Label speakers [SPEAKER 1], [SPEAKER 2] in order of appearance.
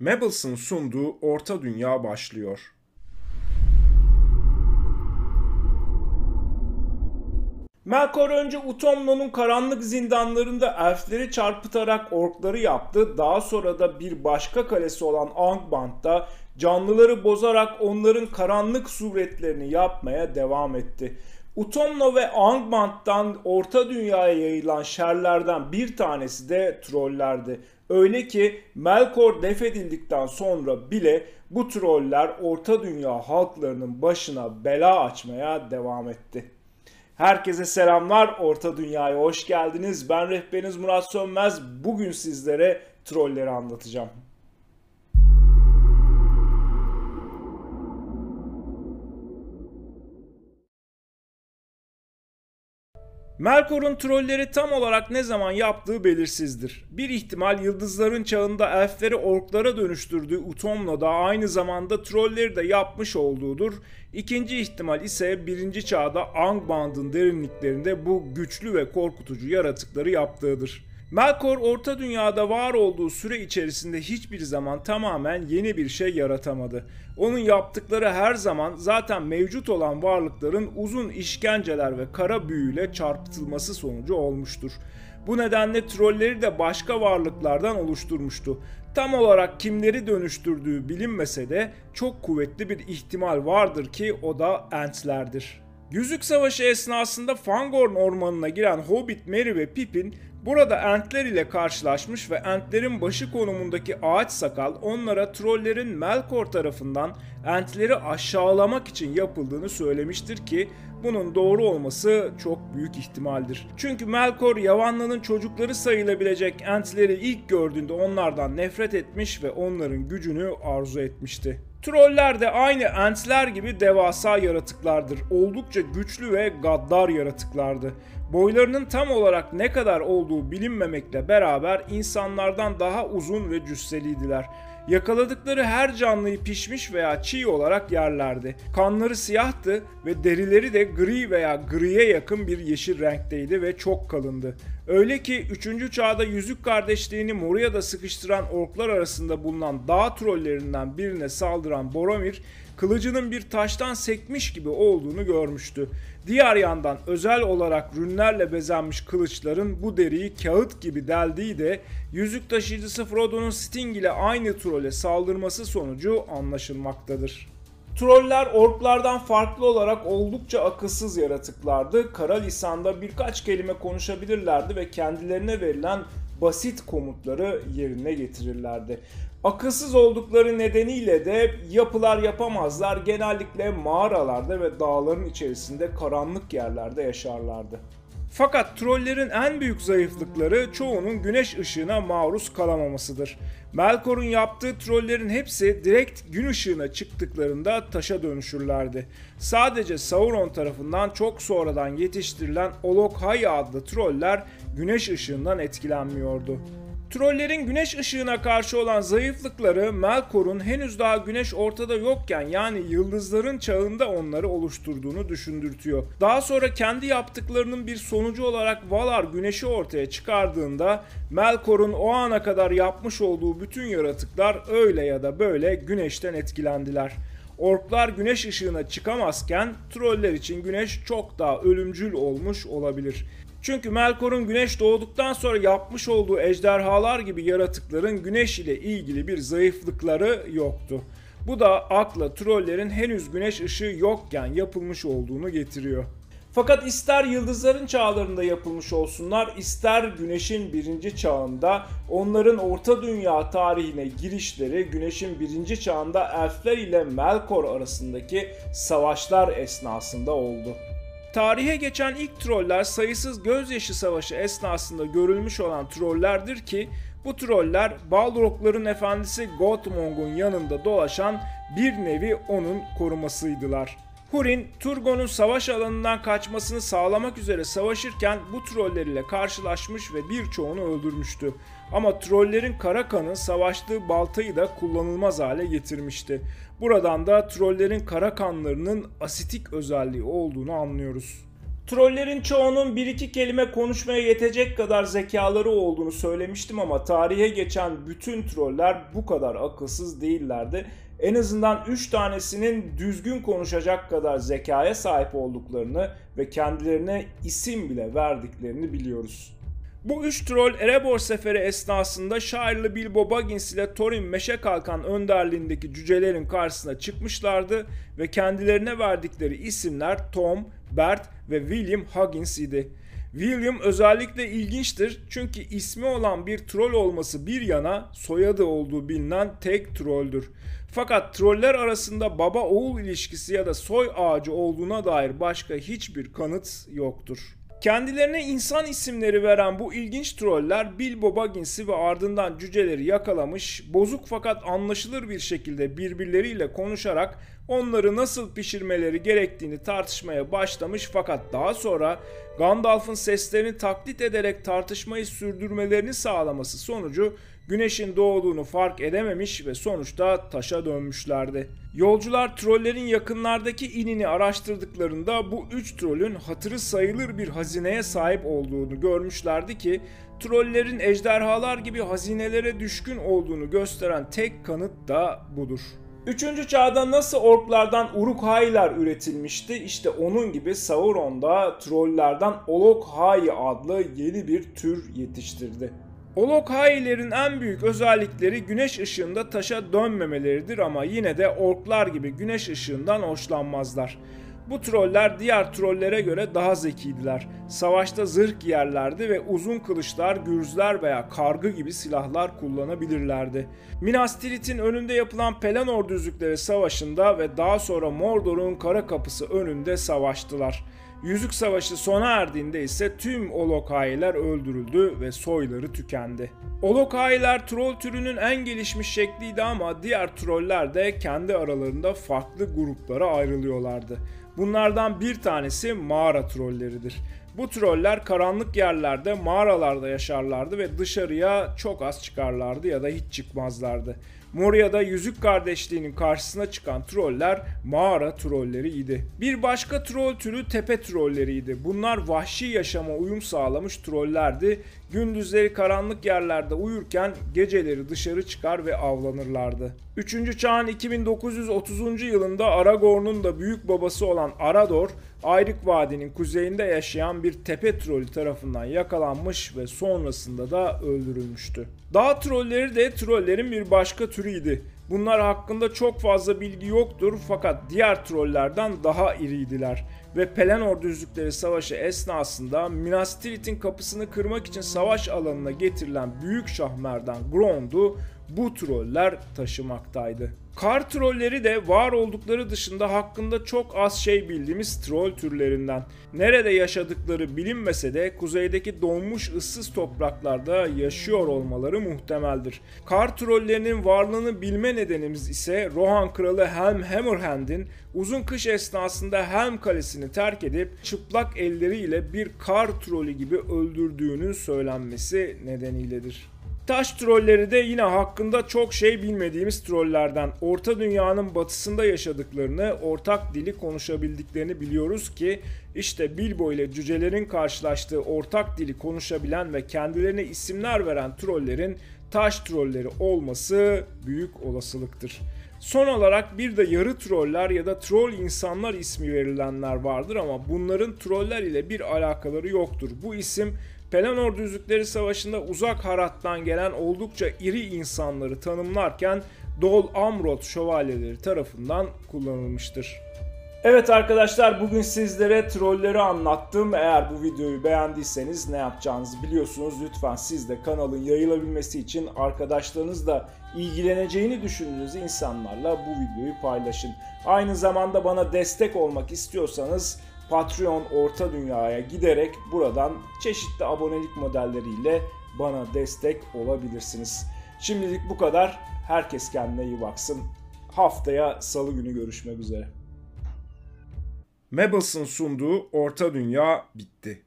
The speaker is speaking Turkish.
[SPEAKER 1] Mabels'ın sunduğu Orta Dünya başlıyor. Melkor önce Utomno'nun karanlık zindanlarında elfleri çarpıtarak orkları yaptı. Daha sonra da bir başka kalesi olan Angband'da canlıları bozarak onların karanlık suretlerini yapmaya devam etti. Utomno ve Angband'dan Orta Dünya'ya yayılan şerlerden bir tanesi de trollerdi. Öyle ki Melkor defedildikten sonra bile bu troller Orta Dünya halklarının başına bela açmaya devam etti. Herkese selamlar. Orta Dünya'ya hoş geldiniz. Ben rehberiniz Murat Sönmez. Bugün sizlere trolleri anlatacağım. Melkor'un trolleri tam olarak ne zaman yaptığı belirsizdir. Bir ihtimal yıldızların çağında elfleri orklara dönüştürdüğü Utomno'da aynı zamanda trolleri de yapmış olduğudur. İkinci ihtimal ise birinci çağda Angband'ın derinliklerinde bu güçlü ve korkutucu yaratıkları yaptığıdır. Melkor Orta Dünya'da var olduğu süre içerisinde hiçbir zaman tamamen yeni bir şey yaratamadı. Onun yaptıkları her zaman zaten mevcut olan varlıkların uzun işkenceler ve kara büyüyle çarpıtılması sonucu olmuştur. Bu nedenle trolleri de başka varlıklardan oluşturmuştu. Tam olarak kimleri dönüştürdüğü bilinmese de çok kuvvetli bir ihtimal vardır ki o da Entlerdir. Yüzük Savaşı esnasında Fangorn ormanına giren Hobbit Merry ve Pippin Burada Entler ile karşılaşmış ve Entlerin başı konumundaki ağaç sakal onlara trollerin Melkor tarafından Entleri aşağılamak için yapıldığını söylemiştir ki bunun doğru olması çok büyük ihtimaldir. Çünkü Melkor Yavanlı'nın çocukları sayılabilecek Entleri ilk gördüğünde onlardan nefret etmiş ve onların gücünü arzu etmişti. Troller de aynı entler gibi devasa yaratıklardır. Oldukça güçlü ve gaddar yaratıklardı. Boylarının tam olarak ne kadar olduğu bilinmemekle beraber insanlardan daha uzun ve cüsseliydiler. Yakaladıkları her canlıyı pişmiş veya çiğ olarak yerlerdi. Kanları siyahtı ve derileri de gri veya griye yakın bir yeşil renkteydi ve çok kalındı. Öyle ki 3. çağda yüzük kardeşliğini Moria'da sıkıştıran orklar arasında bulunan dağ trollerinden birine saldıran Boromir, kılıcının bir taştan sekmiş gibi olduğunu görmüştü. Diğer yandan özel olarak rünlerle bezenmiş kılıçların bu deriyi kağıt gibi deldiği de yüzük taşıyıcısı Frodo'nun Sting ile aynı trole saldırması sonucu anlaşılmaktadır. Troller orklardan farklı olarak oldukça akılsız yaratıklardı. Kara lisanda birkaç kelime konuşabilirlerdi ve kendilerine verilen basit komutları yerine getirirlerdi. Akılsız oldukları nedeniyle de yapılar yapamazlar. Genellikle mağaralarda ve dağların içerisinde karanlık yerlerde yaşarlardı. Fakat trollerin en büyük zayıflıkları çoğunun güneş ışığına maruz kalamamasıdır. Melkor'un yaptığı trollerin hepsi direkt gün ışığına çıktıklarında taşa dönüşürlerdi. Sadece Sauron tarafından çok sonradan yetiştirilen Olok-Hai adlı troller güneş ışığından etkilenmiyordu. Trollerin güneş ışığına karşı olan zayıflıkları Melkor'un henüz daha güneş ortada yokken yani yıldızların çağında onları oluşturduğunu düşündürtüyor. Daha sonra kendi yaptıklarının bir sonucu olarak Valar güneşi ortaya çıkardığında Melkor'un o ana kadar yapmış olduğu bütün yaratıklar öyle ya da böyle güneşten etkilendiler. Orklar güneş ışığına çıkamazken troller için güneş çok daha ölümcül olmuş olabilir. Çünkü Melkor'un güneş doğduktan sonra yapmış olduğu ejderhalar gibi yaratıkların güneş ile ilgili bir zayıflıkları yoktu. Bu da akla trollerin henüz güneş ışığı yokken yapılmış olduğunu getiriyor. Fakat ister yıldızların çağlarında yapılmış olsunlar, ister güneşin birinci çağında onların orta dünya tarihine girişleri güneşin birinci çağında elfler ile Melkor arasındaki savaşlar esnasında oldu. Tarihe geçen ilk troller sayısız gözyaşı savaşı esnasında görülmüş olan trollerdir ki bu troller Balrogların efendisi Gothmong'un yanında dolaşan bir nevi onun korumasıydılar. Hurin, Turgon'un savaş alanından kaçmasını sağlamak üzere savaşırken bu troller ile karşılaşmış ve birçoğunu öldürmüştü. Ama trollerin kara kanı savaştığı baltayı da kullanılmaz hale getirmişti. Buradan da trollerin kara kanlarının asitik özelliği olduğunu anlıyoruz. Trollerin çoğunun bir iki kelime konuşmaya yetecek kadar zekaları olduğunu söylemiştim ama tarihe geçen bütün troller bu kadar akılsız değillerdi. En azından 3 tanesinin düzgün konuşacak kadar zekaya sahip olduklarını ve kendilerine isim bile verdiklerini biliyoruz. Bu üç troll Erebor seferi esnasında şairli Bilbo Baggins ile Thorin Meşe Kalkan önderliğindeki cücelerin karşısına çıkmışlardı ve kendilerine verdikleri isimler Tom, Bert ve William Huggins idi. William özellikle ilginçtir çünkü ismi olan bir troll olması bir yana soyadı olduğu bilinen tek trolldür. Fakat troller arasında baba oğul ilişkisi ya da soy ağacı olduğuna dair başka hiçbir kanıt yoktur. Kendilerine insan isimleri veren bu ilginç troller Bilbo Baggins'i ve ardından cüceleri yakalamış, bozuk fakat anlaşılır bir şekilde birbirleriyle konuşarak onları nasıl pişirmeleri gerektiğini tartışmaya başlamış. Fakat daha sonra Gandalf'ın seslerini taklit ederek tartışmayı sürdürmelerini sağlaması sonucu güneşin doğduğunu fark edememiş ve sonuçta taşa dönmüşlerdi. Yolcular trollerin yakınlardaki inini araştırdıklarında bu üç trollün hatırı sayılır bir hazineye sahip olduğunu görmüşlerdi ki trollerin ejderhalar gibi hazinelere düşkün olduğunu gösteren tek kanıt da budur. Üçüncü çağda nasıl orklardan Uruk-hai'ler üretilmişti? İşte onun gibi Sauron da trollerden Olok-hai adlı yeni bir tür yetiştirdi. Olok-hai'lerin en büyük özellikleri güneş ışığında taşa dönmemeleridir ama yine de orklar gibi güneş ışığından hoşlanmazlar. Bu troller diğer trollere göre daha zekiydiler. Savaşta zırh giyerlerdi ve uzun kılıçlar, gürzler veya kargı gibi silahlar kullanabilirlerdi. Minas Tirith'in önünde yapılan Pelennor Düzlükleri Savaşı'nda ve daha sonra Mordor'un kara kapısı önünde savaştılar. Yüzük Savaşı sona erdiğinde ise tüm Olokai'ler öldürüldü ve soyları tükendi. Olokai'ler troll türünün en gelişmiş şekliydi ama diğer troller de kendi aralarında farklı gruplara ayrılıyorlardı. Bunlardan bir tanesi mağara trolleridir. Bu troller karanlık yerlerde, mağaralarda yaşarlardı ve dışarıya çok az çıkarlardı ya da hiç çıkmazlardı. Moria'da Yüzük Kardeşliği'nin karşısına çıkan troller mağara trolleriydi. Bir başka troll türü tepe trolleriydi. Bunlar vahşi yaşama uyum sağlamış trollerdi. Gündüzleri karanlık yerlerde uyurken geceleri dışarı çıkar ve avlanırlardı. 3. çağın 2930. yılında Aragorn'un da büyük babası olan Arador, Ayrık Vadi'nin kuzeyinde yaşayan bir tepe trolü tarafından yakalanmış ve sonrasında da öldürülmüştü. Dağ trolleri de trollerin bir başka türüydü. Bunlar hakkında çok fazla bilgi yoktur fakat diğer trollerden daha iriydiler ve Pelennor Düzlükleri Savaşı esnasında Minas Tirith'in kapısını kırmak için savaş alanına getirilen Büyük Şahmerdan Grond'u bu troller taşımaktaydı. Kar trolleri de var oldukları dışında hakkında çok az şey bildiğimiz troll türlerinden. Nerede yaşadıkları bilinmese de kuzeydeki donmuş ıssız topraklarda yaşıyor olmaları muhtemeldir. Kar trollerinin varlığını bilme nedenimiz ise Rohan kralı Helm Hammerhand'in uzun kış esnasında Helm kalesini terk edip çıplak elleriyle bir kar trolü gibi öldürdüğünün söylenmesi nedeniyledir. Taş trolleri de yine hakkında çok şey bilmediğimiz trollerden. Orta dünyanın batısında yaşadıklarını, ortak dili konuşabildiklerini biliyoruz ki işte Bilbo ile cücelerin karşılaştığı ortak dili konuşabilen ve kendilerine isimler veren trollerin taş trolleri olması büyük olasılıktır. Son olarak bir de yarı troller ya da troll insanlar ismi verilenler vardır ama bunların troller ile bir alakaları yoktur. Bu isim Pelennor Düzlükleri Savaşı'nda uzak harattan gelen oldukça iri insanları tanımlarken Dol Amrot şövalyeleri tarafından kullanılmıştır. Evet arkadaşlar bugün sizlere trolleri anlattım. Eğer bu videoyu beğendiyseniz ne yapacağınızı biliyorsunuz. Lütfen siz de kanalın yayılabilmesi için arkadaşlarınızla ilgileneceğini düşündüğünüz insanlarla bu videoyu paylaşın. Aynı zamanda bana destek olmak istiyorsanız Patreon Orta Dünya'ya giderek buradan çeşitli abonelik modelleriyle bana destek olabilirsiniz. Şimdilik bu kadar. Herkes kendine iyi baksın. Haftaya salı günü görüşmek üzere. Mabels'ın sunduğu Orta Dünya bitti.